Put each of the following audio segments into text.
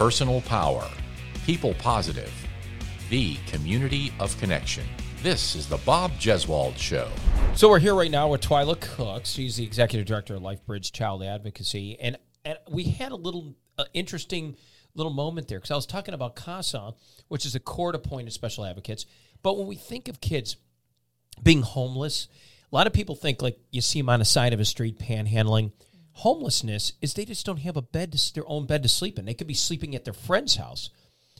personal power, people positive, the community of connection. This is the Bob Jeswald Show. So we're here right now with Tyila Cook. She's the executive director of LifeBridge Child Advocacy, and and we had a little uh, interesting little moment there because I was talking about CASA, which is a court-appointed special advocates. But when we think of kids being homeless, a lot of people think like you see them on the side of a street panhandling. Homelessness is they just don't have a bed, to, their own bed to sleep in. They could be sleeping at their friend's house,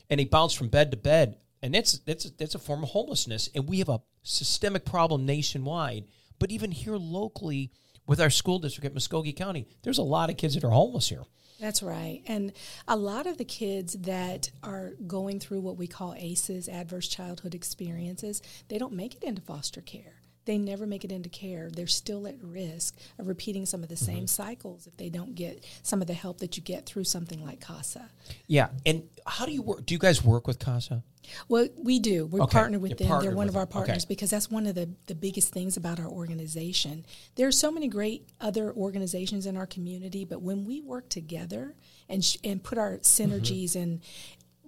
and they bounce from bed to bed and that's that's that's a form of homelessness and we have a systemic problem nationwide but even here locally with our school district at Muscogee County there's a lot of kids that are homeless here that's right. And a lot of the kids that are going through what we call ACEs, adverse childhood experiences, they don't make it into foster care they never make it into care. They're still at risk of repeating some of the same mm-hmm. cycles if they don't get some of the help that you get through something like CASA. Yeah, and how do you work? Do you guys work with CASA? Well, we do. We're okay. partnered with You're them. They're one of our partners okay. because that's one of the, the biggest things about our organization. There are so many great other organizations in our community, but when we work together and sh- and put our synergies mm-hmm. and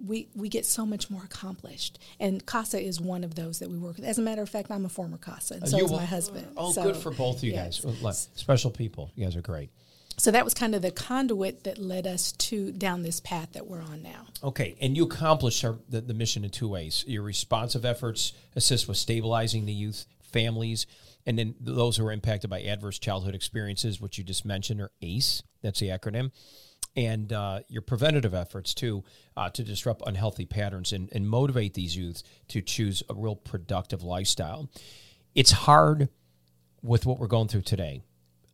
we we get so much more accomplished. And CASA is one of those that we work with. As a matter of fact, I'm a former CASA, and uh, so is my husband. Oh, so, good for both of you yes. guys. Special people. You guys are great. So that was kind of the conduit that led us to down this path that we're on now. Okay, and you accomplish our, the, the mission in two ways. Your responsive efforts assist with stabilizing the youth, families, and then those who are impacted by adverse childhood experiences, which you just mentioned, are ACE. That's the acronym and uh, your preventative efforts too uh, to disrupt unhealthy patterns and, and motivate these youths to choose a real productive lifestyle. It's hard with what we're going through today.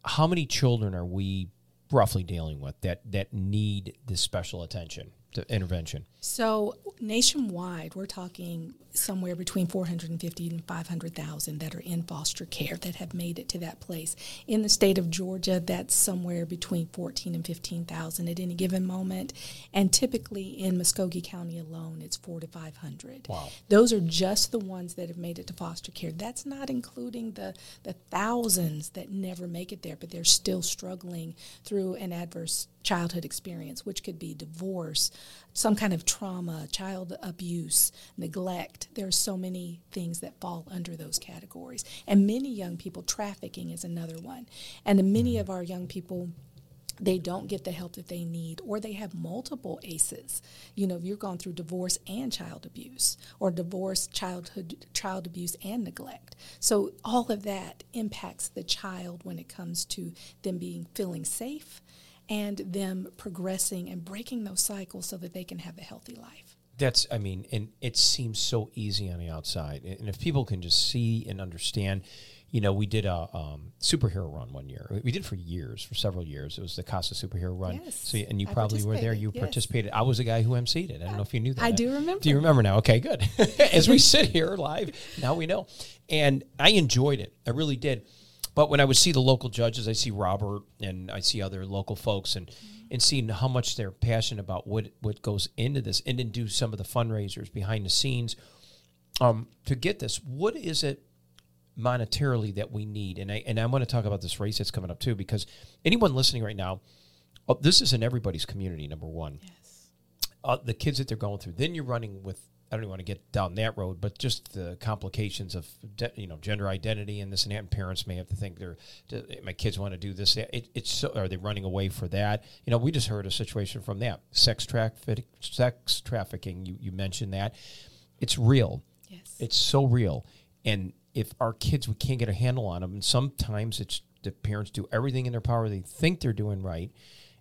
How many children are we roughly dealing with that that need this special attention? To intervention? So nationwide, we're talking somewhere between 450 and 500,000 that are in foster care that have made it to that place. In the state of Georgia, that's somewhere between 14 and 15,000 at any given moment, and typically in Muscogee County alone, it's 4 to 500. Wow. Those are just the ones that have made it to foster care. That's not including the the thousands that never make it there, but they're still struggling through an adverse childhood experience, which could be divorce, some kind of trauma, child abuse, neglect. There are so many things that fall under those categories. And many young people, trafficking is another one. And many mm-hmm. of our young people, they don't get the help that they need, or they have multiple ACEs. You know, if you're going through divorce and child abuse, or divorce, childhood, child abuse, and neglect. So all of that impacts the child when it comes to them being feeling safe and them progressing and breaking those cycles so that they can have a healthy life. That's, I mean, and it seems so easy on the outside. And if people can just see and understand, you know, we did a um, superhero run one year. We did for years, for several years. It was the Casa superhero run. Yes, so, and you I probably were there. You yes. participated. I was the guy who emceed it. I don't know if you knew that. I do remember. Do you remember now? Okay, good. As we sit here live, now we know. And I enjoyed it. I really did. But when I would see the local judges, I see Robert and I see other local folks and and seeing how much they're passionate about what what goes into this and then do some of the fundraisers behind the scenes um, to get this. What is it monetarily that we need? And I and I want to talk about this race that's coming up too because anyone listening right now, oh, this is in everybody's community. Number one, uh, the kids that they're going through. Then you're running with I don't even want to get down that road, but just the complications of de- you know gender identity and this and that. And parents may have to think they're my kids want to do this. It, it's so, are they running away for that? You know, we just heard a situation from that sex traffic, sex trafficking. You you mentioned that it's real. Yes, it's so real. And if our kids we can't get a handle on them, and sometimes it's the parents do everything in their power. They think they're doing right,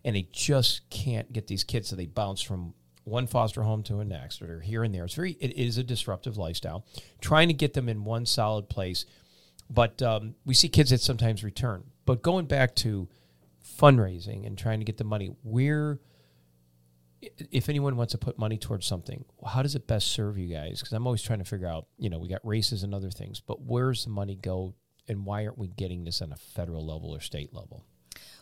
and they just can't get these kids, so they bounce from one foster home to a next or here and there. It's very it is a disruptive lifestyle. Trying to get them in one solid place, but um, we see kids that sometimes return. But going back to fundraising and trying to get the money, where if anyone wants to put money towards something, how does it best serve you guys? Because I'm always trying to figure out. You know, we got races and other things, but where's the money go, and why aren't we getting this on a federal level or state level?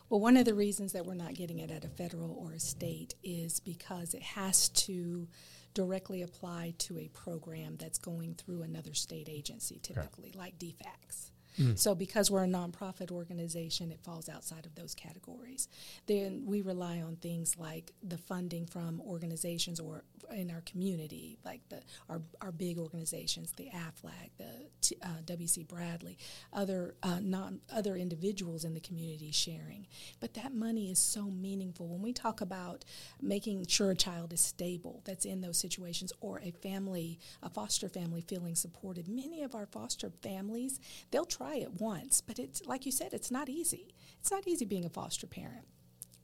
Well, one of the reasons that we're not getting it at a federal or a state is because it has to directly apply to a program that's going through another state agency, typically, okay. like DFACS. So because we're a nonprofit organization, it falls outside of those categories. Then we rely on things like the funding from organizations or in our community, like the our, our big organizations, the AFLAC, the uh, WC Bradley, other uh, non other individuals in the community sharing. But that money is so meaningful when we talk about making sure a child is stable that's in those situations or a family, a foster family feeling supported. Many of our foster families, they'll try it once, but it's like you said, it's not easy. It's not easy being a foster parent.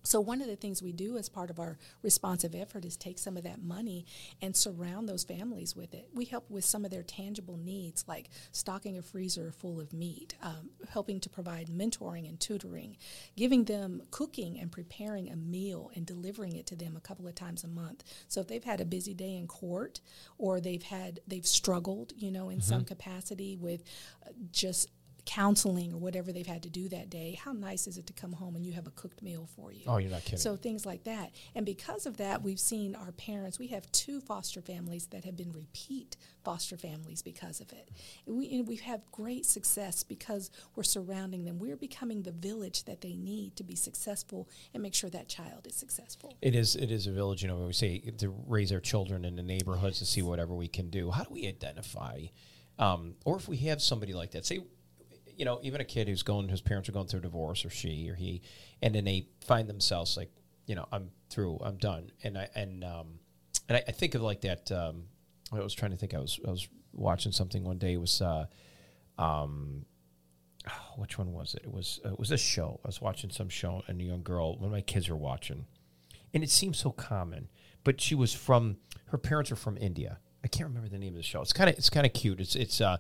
So one of the things we do as part of our responsive effort is take some of that money and surround those families with it. We help with some of their tangible needs, like stocking a freezer full of meat, um, helping to provide mentoring and tutoring, giving them cooking and preparing a meal and delivering it to them a couple of times a month. So if they've had a busy day in court or they've had they've struggled, you know, in mm-hmm. some capacity with uh, just counseling or whatever they've had to do that day, how nice is it to come home and you have a cooked meal for you? Oh, you're not kidding. So things like that. And because of that, we've seen our parents, we have two foster families that have been repeat foster families because of it. We, we have great success because we're surrounding them. We're becoming the village that they need to be successful and make sure that child is successful. It is it is a village, you know, we say to raise our children in the neighborhoods to see whatever we can do. How do we identify um, or if we have somebody like that, say you know, even a kid who's going, his parents are going through a divorce, or she or he, and then they find themselves like, you know, I'm through, I'm done, and I and um, and I, I think of like that. Um, I was trying to think. I was I was watching something one day. It was, uh, um, which one was it? It was uh, it was a show. I was watching some show, and a young girl, one of my kids were watching, and it seemed so common. But she was from her parents are from India. I can't remember the name of the show. It's kind of it's kind of cute. It's it's uh,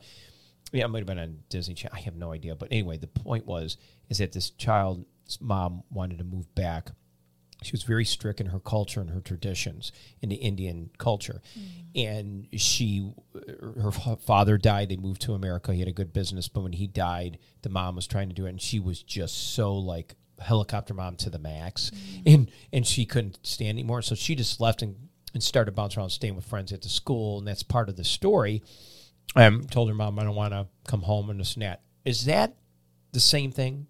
yeah, it might have been on Disney Channel. I have no idea. But anyway, the point was is that this child's mom wanted to move back. She was very strict in her culture and her traditions in the Indian culture, mm. and she, her father died. They moved to America. He had a good business, but when he died, the mom was trying to do it, and she was just so like helicopter mom to the max, mm. and and she couldn't stand anymore. So she just left and and started bouncing around, staying with friends at the school, and that's part of the story I told her mom I don't want to come home and and that. Is that the same thing,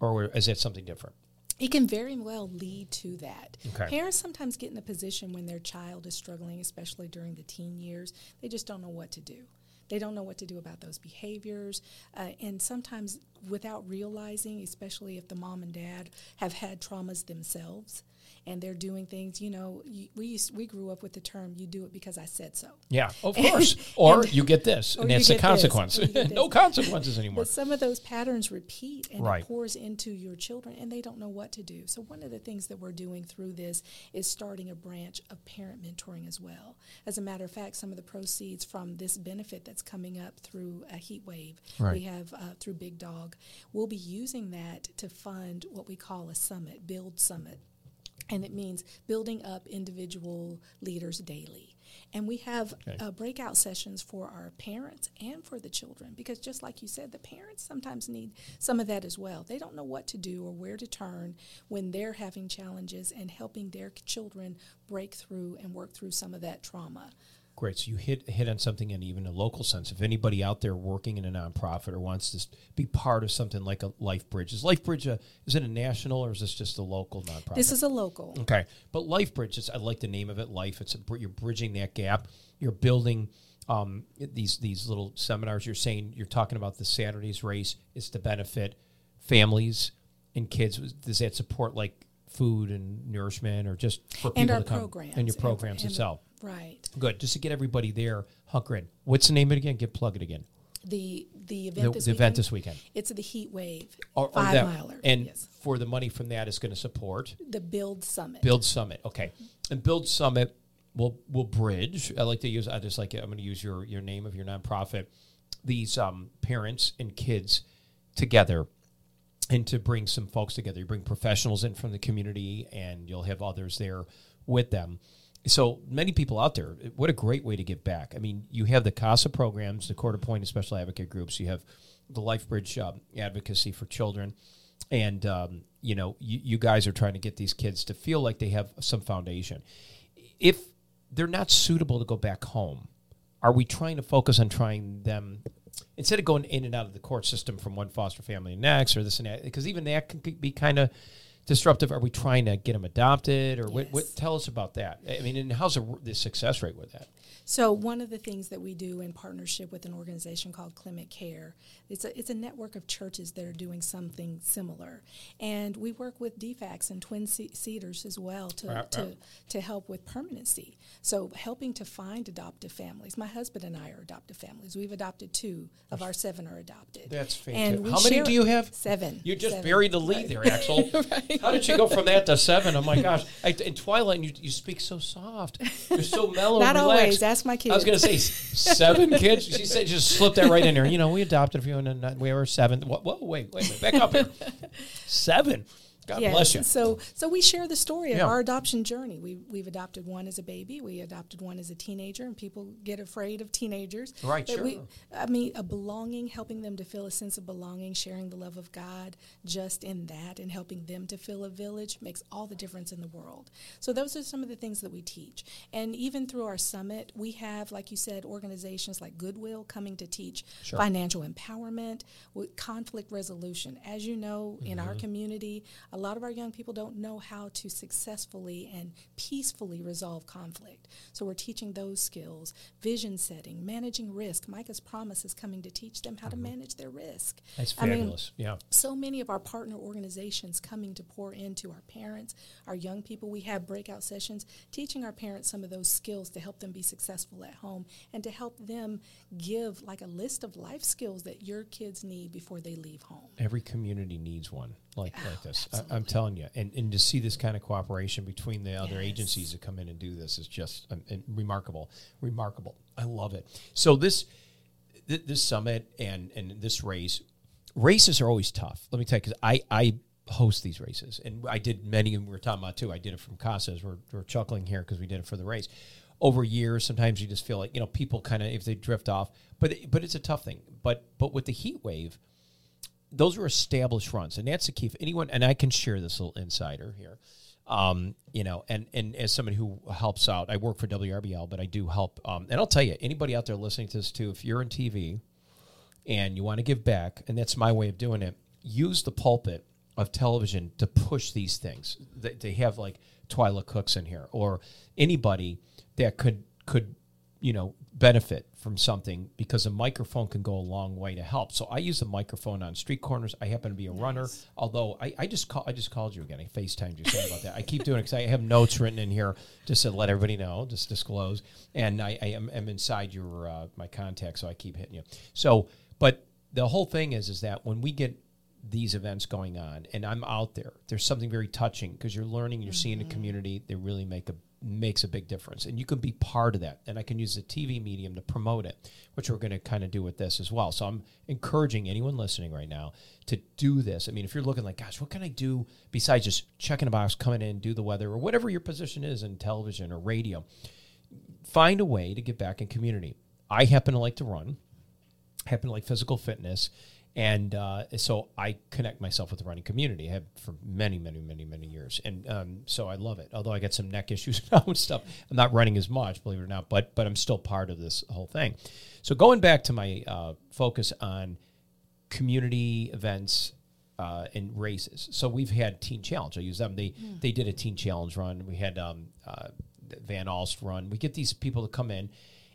or is that something different? It can very well lead to that. Okay. Parents sometimes get in a position when their child is struggling, especially during the teen years. They just don't know what to do. They don't know what to do about those behaviors. Uh, and sometimes, without realizing, especially if the mom and dad have had traumas themselves, and they're doing things. You know, we used, we grew up with the term "you do it because I said so." Yeah, of course. or and, you get this, and it's a consequence. no consequences anymore. But some of those patterns repeat, and right. it pours into your children, and they don't know what to do. So one of the things that we're doing through this is starting a branch of parent mentoring as well. As a matter of fact, some of the proceeds from this benefit that's coming up through a heat wave, right. we have uh, through Big Dog, we'll be using that to fund what we call a summit, Build Summit and it means building up individual leaders daily. And we have okay. uh, breakout sessions for our parents and for the children because, just like you said, the parents sometimes need some of that as well. They don't know what to do or where to turn when they're having challenges and helping their children break through and work through some of that trauma. Great. So you hit hit on something in even a local sense. If anybody out there working in a nonprofit or wants to be part of something like a Life Bridge, is Life Bridge a, is it a national or is this just a local nonprofit? This is a local. Okay, but Life Bridge, is, I like the name of it. Life. It's a, you're bridging that gap. You're building um, these these little seminars. You're saying you're talking about the Saturday's race. It's to benefit families and kids. Does that support like food and nourishment, or just for and people to come programs. and your programs and, itself? Right. Good. Just to get everybody there, hunker in. What's the name of it again? Get plug it again. The the event the, this the weekend, event this weekend. It's the Heat Wave or, or five that, miler. And yes. for the money from that is going to support the Build Summit. Build Summit. Okay. And Build Summit will will bridge. I like to use. I just like. I'm going to use your your name of your nonprofit. These um, parents and kids together and to bring some folks together. You bring professionals in from the community, and you'll have others there with them so many people out there. What a great way to give back. I mean, you have the CASA programs, the court appointed special advocate groups. You have the LifeBridge uh, advocacy for children, and um, you know, you, you guys are trying to get these kids to feel like they have some foundation. If they're not suitable to go back home, are we trying to focus on trying them instead of going in and out of the court system from one foster family to next or this and that, because even that can be kind of disruptive. Are we trying to get them adopted, or what, what? Tell us about that. I mean, and how's the, the success rate with that? So one of the things that we do in partnership with an organization called Clement Care, it's a it's a network of churches that are doing something similar, and we work with DFACs and Twin Ce- Cedars as well to Right, to, right. to help with permanency. So helping to find adoptive families. My husband and I are adoptive families. We've adopted two of our seven are adopted. That's fantastic. we How many do you have? Seven. You just Seven. buried the lead there, Axel. How did you go from that to seven? Oh my gosh! I, in Tyila, you, you speak so soft. You're so mellow. Not relaxed. always. Ask my kids. I was going to say seven kids. She said just slip that right in there. You know, we adopted a few, and then we were seven. Whoa, whoa wait, wait, wait, back up here. Seven. God Yes. bless you. So, so we share the story of Yeah. our adoption journey. We we've adopted one as a baby. We adopted one as a teenager, and people get afraid of teenagers. Right, But We, sure. I mean, a belonging, helping them to feel a sense of belonging, sharing the love of God, just in that, and helping them to feel a village makes all the difference in the world. So those are some of the things that we teach. And even through our summit, we have, like you said, organizations like Goodwill coming to teach Sure. financial empowerment, conflict resolution. As you know, in Mm-hmm. our community, a lot of our young people don't know how to successfully and peacefully resolve conflict. So we're teaching those skills, vision setting, managing risk. Micah's Promise is coming to teach them how to manage their risk. Mm-hmm. That's I mean, yeah. so many of our partner organizations coming to pour into our parents, our young people. We have breakout sessions teaching our parents some of those skills to help them be successful at home and to help them give like a list of life skills that your kids need before they leave home. Every community needs one like like this. I, I'm telling you, and and to see this kind of cooperation between the other Yes. agencies that come in and do this is just um, and remarkable, remarkable. I love it. So this th- this summit and and this race, races are always tough. Let me tell you, because I I host these races, and I did many. And we were talking about too. I did it from Casas. We're we're chuckling here because we did it for the race. Over years, sometimes you just feel like you know people kind of if they drift off, but but it's a tough thing. But but with the heat wave those are established runs, and that's the key. If anyone, and I can share this little insider here, um, you know, and and as somebody who helps out, I work for WRBL, but I do help. Um, and I'll tell you, anybody out there listening to this too, if you're in TV and you want to give back, and that's my way of doing it, use the pulpit of television to push these things. They, they have like Tyila Cooks in here, or anybody that could could you know benefit from something because a microphone can go a long way to help. So I use a microphone on street corners. I happen to be a runner, although I, I just call I just called you again. I FaceTimed you. Sorry about that. I keep doing it because I have notes written in here just to let everybody know, just disclose. And I, I am am inside your uh, my contact, so I keep hitting you. So, but the whole thing is is that when we get these events going on and I'm out there, there's something very touching because you're learning, you're seeing the community. They really make a makes a big difference, and you can be part of that. And I can use the TV medium to promote it, which we're going to kind of do with this as well. So I'm encouraging anyone listening right now to do this. I mean, if you're looking like, gosh, what can I do besides just checking a box, coming in, do the weather, or whatever your position is in television or radio, find a way to get back in community. I happen to like to run happen to like physical fitness and uh, so i connect myself with the running community i have for many many many many years and um, so i love it although i got some neck issues now and stuff i'm not running as much believe it or not but but i'm still part of this whole thing so going back to my uh, focus on community events uh, and races. So we've had Teen Challenge. I use them. They they did a Teen Challenge run. We had um, uh, Van Alst run. We get these people to come in,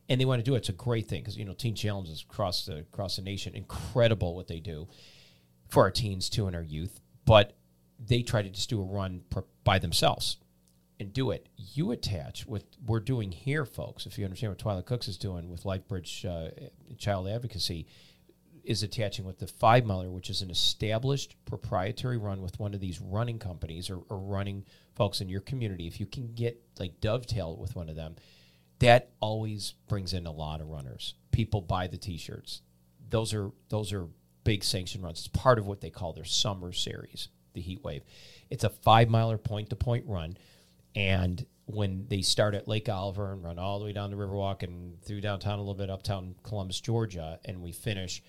and they want to do it. It's a great thing because you know Teen Challenges across the across the nation. Incredible what they do for our teens too and our youth. But they try to just do a run per, by themselves and do it. You attach what we're doing here, folks. If you understand what Tyila Cooks is doing with LifeBridge uh, Child Advocacy, is attaching with the five miler, which is an established proprietary run with one of these running companies or, or running folks in your community. If you can get like dovetail with one of them, that always brings in a lot of runners. People buy the t-shirts. Those are those are big sanction runs. It's part of what they call their summer series, the Heat Wave. It's a five miler point to point run, and when they start at Lake Oliver and run all the way down the Riverwalk and through downtown a little bit uptown Columbus, Georgia, and we finish,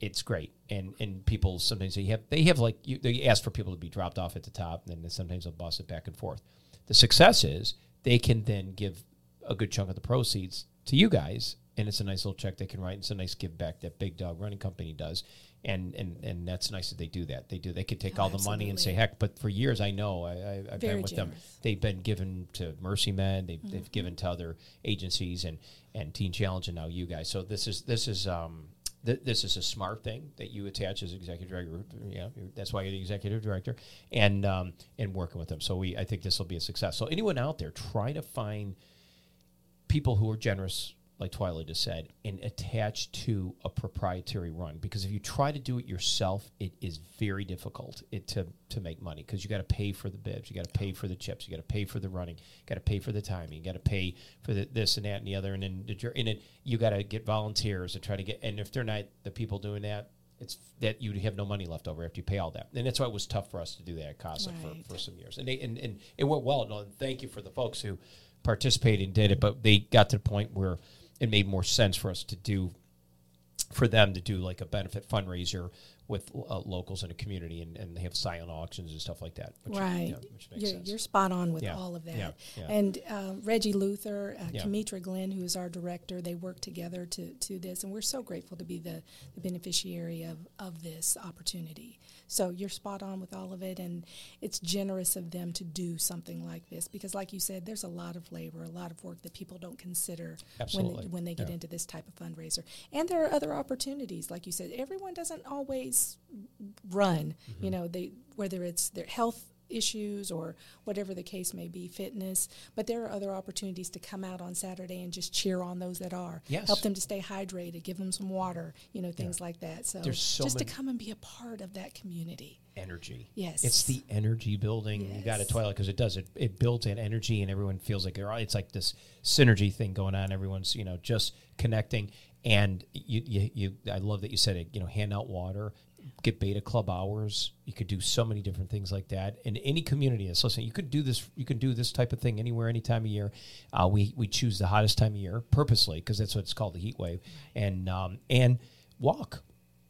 it's great. And and people sometimes they have they have like you, they ask for people to be dropped off at the top, and then sometimes they'll bus it back and forth. The success is they can then give a good chunk of the proceeds to you guys and it's a nice little check they can write. It's a nice give back that Big Dog Running Company does, and and and that's nice that they do that. They do. They could take Oh, all the money and say, heck. But for years, I know I, I, I've Very been with them. They've been given to Mercy Men. They've, they've Mm-hmm. given to other agencies and and Teen Challenge, and now you guys. So this is this is. um th- this is a smart thing that you attach as executive director. Yeah, that's why you're the executive director, and um, and working with them. So we, I think this will be a success. So anyone out there, try to find people who are generous, like Tyila just said, and attached to a proprietary run. Because if you try to do it yourself, it is very difficult it to to make money because you got to pay for the bibs, you got to pay for the chips, you got to pay for the running, you got to pay for the timing, you got to pay for the, this and that and the other, and then the, and then you got to get volunteers to try to get. And if they're not the people doing that. It's that you have no money left over after you pay all that, and that's why it was tough for us to do that at CASA Right. for, for some years, and they and, and it went well. And thank you for the folks who participated and did it, but they got to the point where it made more sense for us to do for them to do like a benefit fundraiser with uh, locals in the community and, and they have silent auctions and stuff like that. Which, right. yeah, which makes you're, sense. you're spot on with Yeah, all of that. yeah, yeah. And uh, Reggie Luther, uh, Yeah. Kamitra Glenn, who is our director, they work together to, to this, and we're so grateful to be the, the beneficiary of, of this opportunity. So you're spot on with all of it, and it's generous of them to do something like this because, like you said, there's a lot of labor, a lot of work that people don't consider Absolutely. when they, when they get Yeah. into this type of fundraiser. And there are other opportunities, like you said, everyone doesn't always run. Mm-hmm. You know, they whether it's their health issues or whatever the case may be, fitness. But there are other opportunities to come out on Saturday and just cheer on those that are. Yes. Help them to stay hydrated, give them some water, you know, things like that. So, so just to come and be a part of that community. energy. Yes. It's the energy building. You got a toilet because it does. It, it builds in energy and everyone feels like they're all- it's like this synergy thing going on. Everyone's, you know, just connecting. And you, you, you I love that you said it, you know, hand out water, get beta club hours. You could do so many different things like that. In any community that's listening, you could do this, you can do this type of thing anywhere, any time of year. Uh, we, we choose the hottest time of year purposely because that's what it's called, the heat wave. And, um, and walk.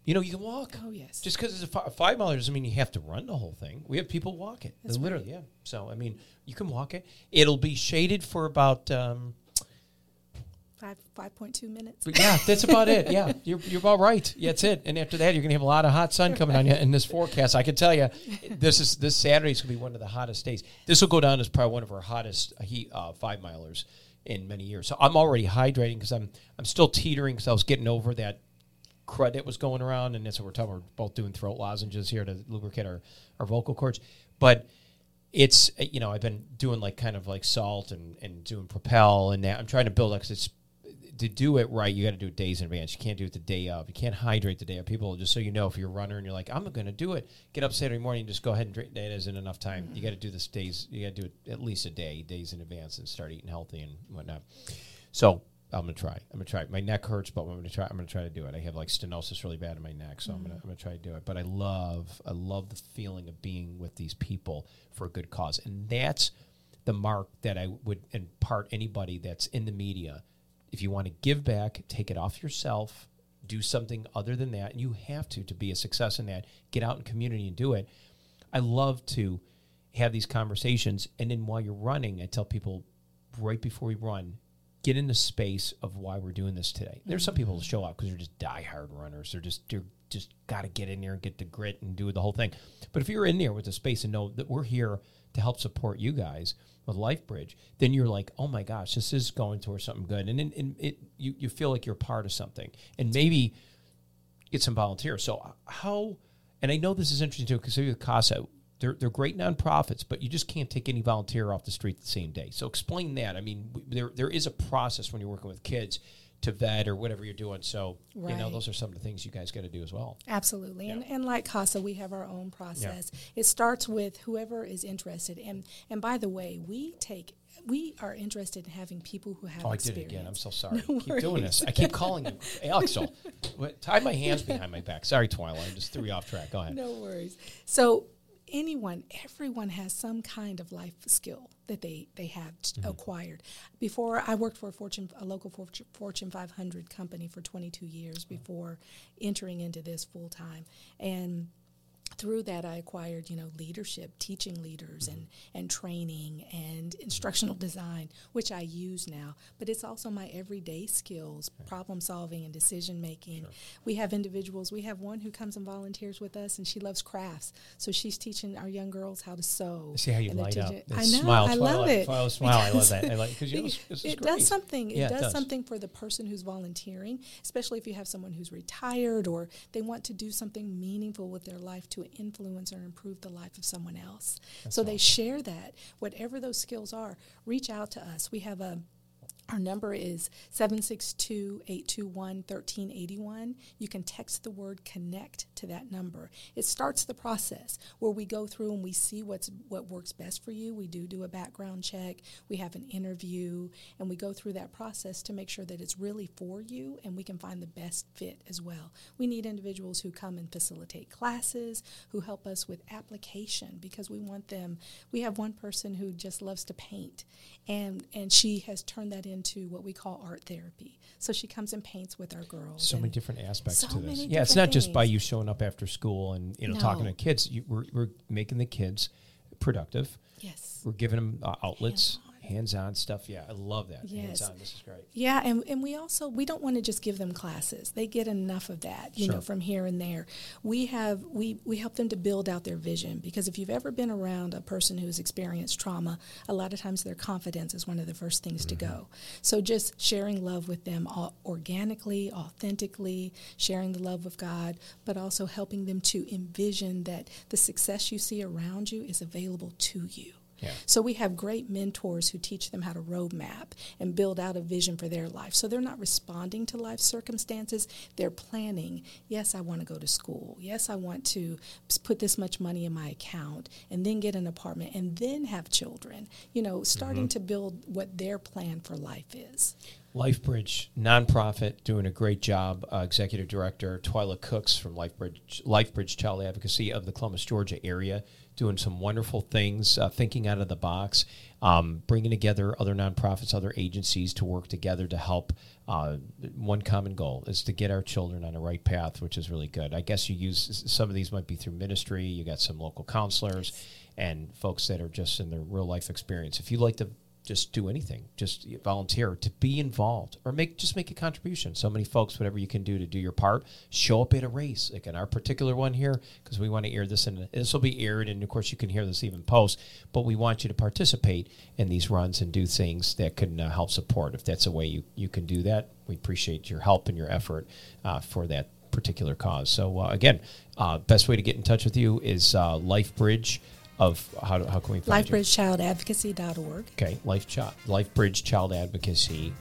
You know, you can walk. Oh, yes. Just because it's a fi- five mile doesn't mean you have to run the whole thing. We have people walk it. That's literally, yeah. So I mean, you can walk it. It'll be shaded for about. Um, Five five point two minutes. but yeah, that's about it. Yeah, you're, you're about right. Yeah, that's it. And after that, you're gonna have a lot of hot sun coming on you in this forecast. I can tell you, this is this Saturday is gonna be one of the hottest days. This will go down as probably one of our hottest heat uh, five milers in many years. So I'm already hydrating because I'm I'm still teetering because I was getting over that crud that was going around, and that's what we're talking. We're both doing throat lozenges here to lubricate our, our vocal cords, but it's you know I've been doing like kind of like salt and and doing propel and that I'm trying to build because it's to do it right you got to do it days in advance you can't do it the day of you can't hydrate the day of people just so you know if you're a runner and you're like I'm going to do it get up Saturday morning just go ahead and drink that isn't enough time you got to do this days you got to do it at least a day days in advance and start eating healthy and whatnot so I'm gonna try. I'm gonna try. My neck hurts, but I'm gonna try. I'm gonna try to do it. I have like stenosis really bad in my neck, so I'm gonna I'm gonna try to do it. But I love I love the feeling of being with these people for a good cause, and that's the mark that I would impart anybody that's in the media. If you want to give back, take it off yourself. Do something other than that, and you have to to be a success in that. Get out in community and do it. I love to have these conversations, and then while you're running, I tell people right before we run, get in the space of why we're doing this today. There's some people who show up because they're just diehard runners. They're just they're just got to get in there and get the grit and do the whole thing. But if you're in there with the space and know that we're here to help support you guys with LifeBridge, then you're like, oh my gosh, this is going towards something good, and and it you you feel like you're part of something, and maybe get some volunteers. So how? And I know this is interesting too because with CASA, they're they're great nonprofits, but you just can't take any volunteer off the street the same day. So explain that. I mean, there there is a process when you're working with kids to vet or whatever you're doing. So you know, those are some of the things you guys got to do as well. Absolutely. And, Yeah. and like CASA, we have our own process. It starts with whoever is interested. And, and by the way, we take, we are interested in having people who have Oh, I did it again. I'm so sorry. No keep doing this. I keep calling you, Alexel. What- Tie my hands behind my back. Sorry, Tyila. I just threw you off track. Go ahead. No worries. So anyone, everyone has some kind of life skill that they they have Mm-hmm. acquired. Before I worked for a Fortune, a local Fortune, Fortune 500 company for 22 years before entering into this full time, and through that I acquired, you know, leadership, teaching leaders and, and training and instructional design, which I use now. But it's also my everyday skills, problem solving and decision making. Sure. We have individuals, we have one who comes and volunteers with us and she loves crafts. So she's teaching our young girls how to sew. See how you light up. I know, smile, I love it. Smile, smile, I love that. I like because you know, it does something. It, yeah, does, it does something for the person who's volunteering, especially if you have someone who's retired or they want to do something meaningful with their life to influence or improve the life of someone else. That's so awesome. they share that. Whatever those skills are, reach out to us. We have a our number is 762 821 1381. You can text the word connect to that number. It starts the process where we go through and we see what's what works best for you. We do do a background check, we have an interview, and we go through that process to make sure that it's really for you and we can find the best fit as well. We need individuals who come and facilitate classes, who help us with application because we want them. We have one person who just loves to paint and and she has turned that into what we call art therapy. So she comes and paints with our girls. So many different aspects so to this. Yeah, it's not things. just by you showing up after school and you know no. talking to kids. You, we're we're making the kids productive. Yes, we're giving them uh, outlets hands-on stuff. Yeah i love that. Yes. hands-on this is great. Yeah and, and we also we don't want to just give them classes. They get enough of that you sure. know from here and there. We have we we help them to build out their vision because if you've ever been around a person who's experienced trauma a lot of times their confidence is one of the first things mm-hmm. to go. So just sharing love with them organically authentically sharing the love of god but also helping them to envision that the success you see around you is available to you so we have great mentors who teach them how to roadmap and build out a vision for their life. So they're not responding to life circumstances, they're planning, yes, I want to go to school. Yes, I want to put this much money in my account and then get an apartment and then have children. You know, starting mm-hmm. to build what their plan for life is. LifeBridge nonprofit doing a great job. Uh, Executive Director Tyila Cooks from LifeBridge, LifeBridge Child Advocacy of the Columbus, Georgia area doing some wonderful things, uh, thinking out of the box, um, bringing together other nonprofits, other agencies to work together to help. Uh, one common goal is to get our children on the right path, which is really good. I guess you use some of these might be through ministry. You got some local counselors and folks that are just in their real life experience. If you like to just do anything just volunteer to be involved or make just make a contribution. So many folks whatever you can do to do your part show up at a race. Like in our particular one here because we want to air this and this will be aired and of course you can hear this even post but we want you to participate in these runs and do things that can uh, help support. If that's a way you, you can do that we appreciate your help and your effort uh, for that particular cause. So uh, again uh, best way to get in touch with you is uh, lifebridge of how, how can we find LifeBridgeChildAdvocacy.org. Okay, Life Child, LifeBridgeChildAdvocacy.org.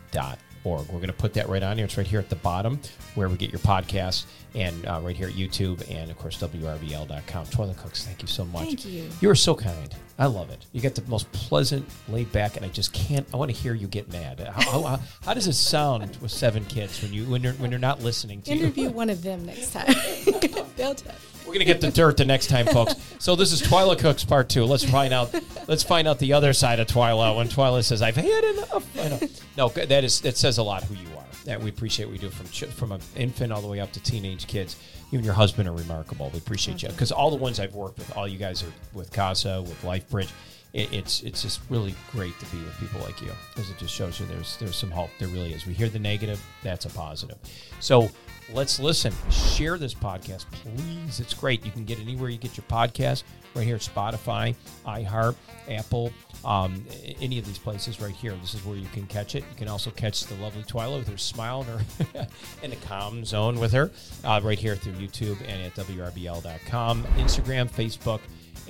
We're going to put that right on here. It's right here at the bottom where we get your podcast and uh, right here at YouTube and, of course, WRBL.com. Tyila Cooks, thank you so much. Thank you. You are so kind. I love it. You get the most pleasant, laid back, and I just can't. I want to hear you get mad. How, how, how does it sound with seven kids when you when you're when you're not listening to Interview you? one of them next time. They'll tell. We're gonna get the dirt the next time, folks. So this is Tyila Cooks part two. Let's find out. Let's find out the other side of Tyila when Tyila says, "I've had enough." I know. No, that is that says a lot who you are. That we appreciate. What we do from from an infant all the way up to teenage kids. You and your husband are remarkable. We appreciate you because all the ones I've worked with, all you guys are with Casa, with LifeBridge. It, it's it's just really great to be with people like you because it just shows you there's there's some hope. There really is. We hear the negative, that's a positive. So let's listen. Share this podcast, please. It's great. You can get anywhere you get your podcast. Right here, Spotify, iHeart, Apple, um, any of these places right here. This is where you can catch it. You can also catch the lovely Tyila with her smile and her in the calm zone with her uh, right here through YouTube and at WRBL.com, Instagram, Facebook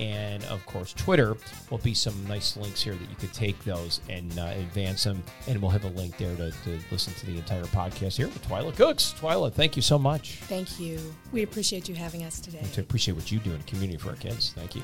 and of course Twitter will be some nice links here that you could take those and uh, advance them, and we'll have a link there to, to listen to the entire podcast here with Tyila Cooks. Tyila, thank you so much. Thank you. We appreciate you having us today. And to appreciate what you do in the community for our kids. Thank you.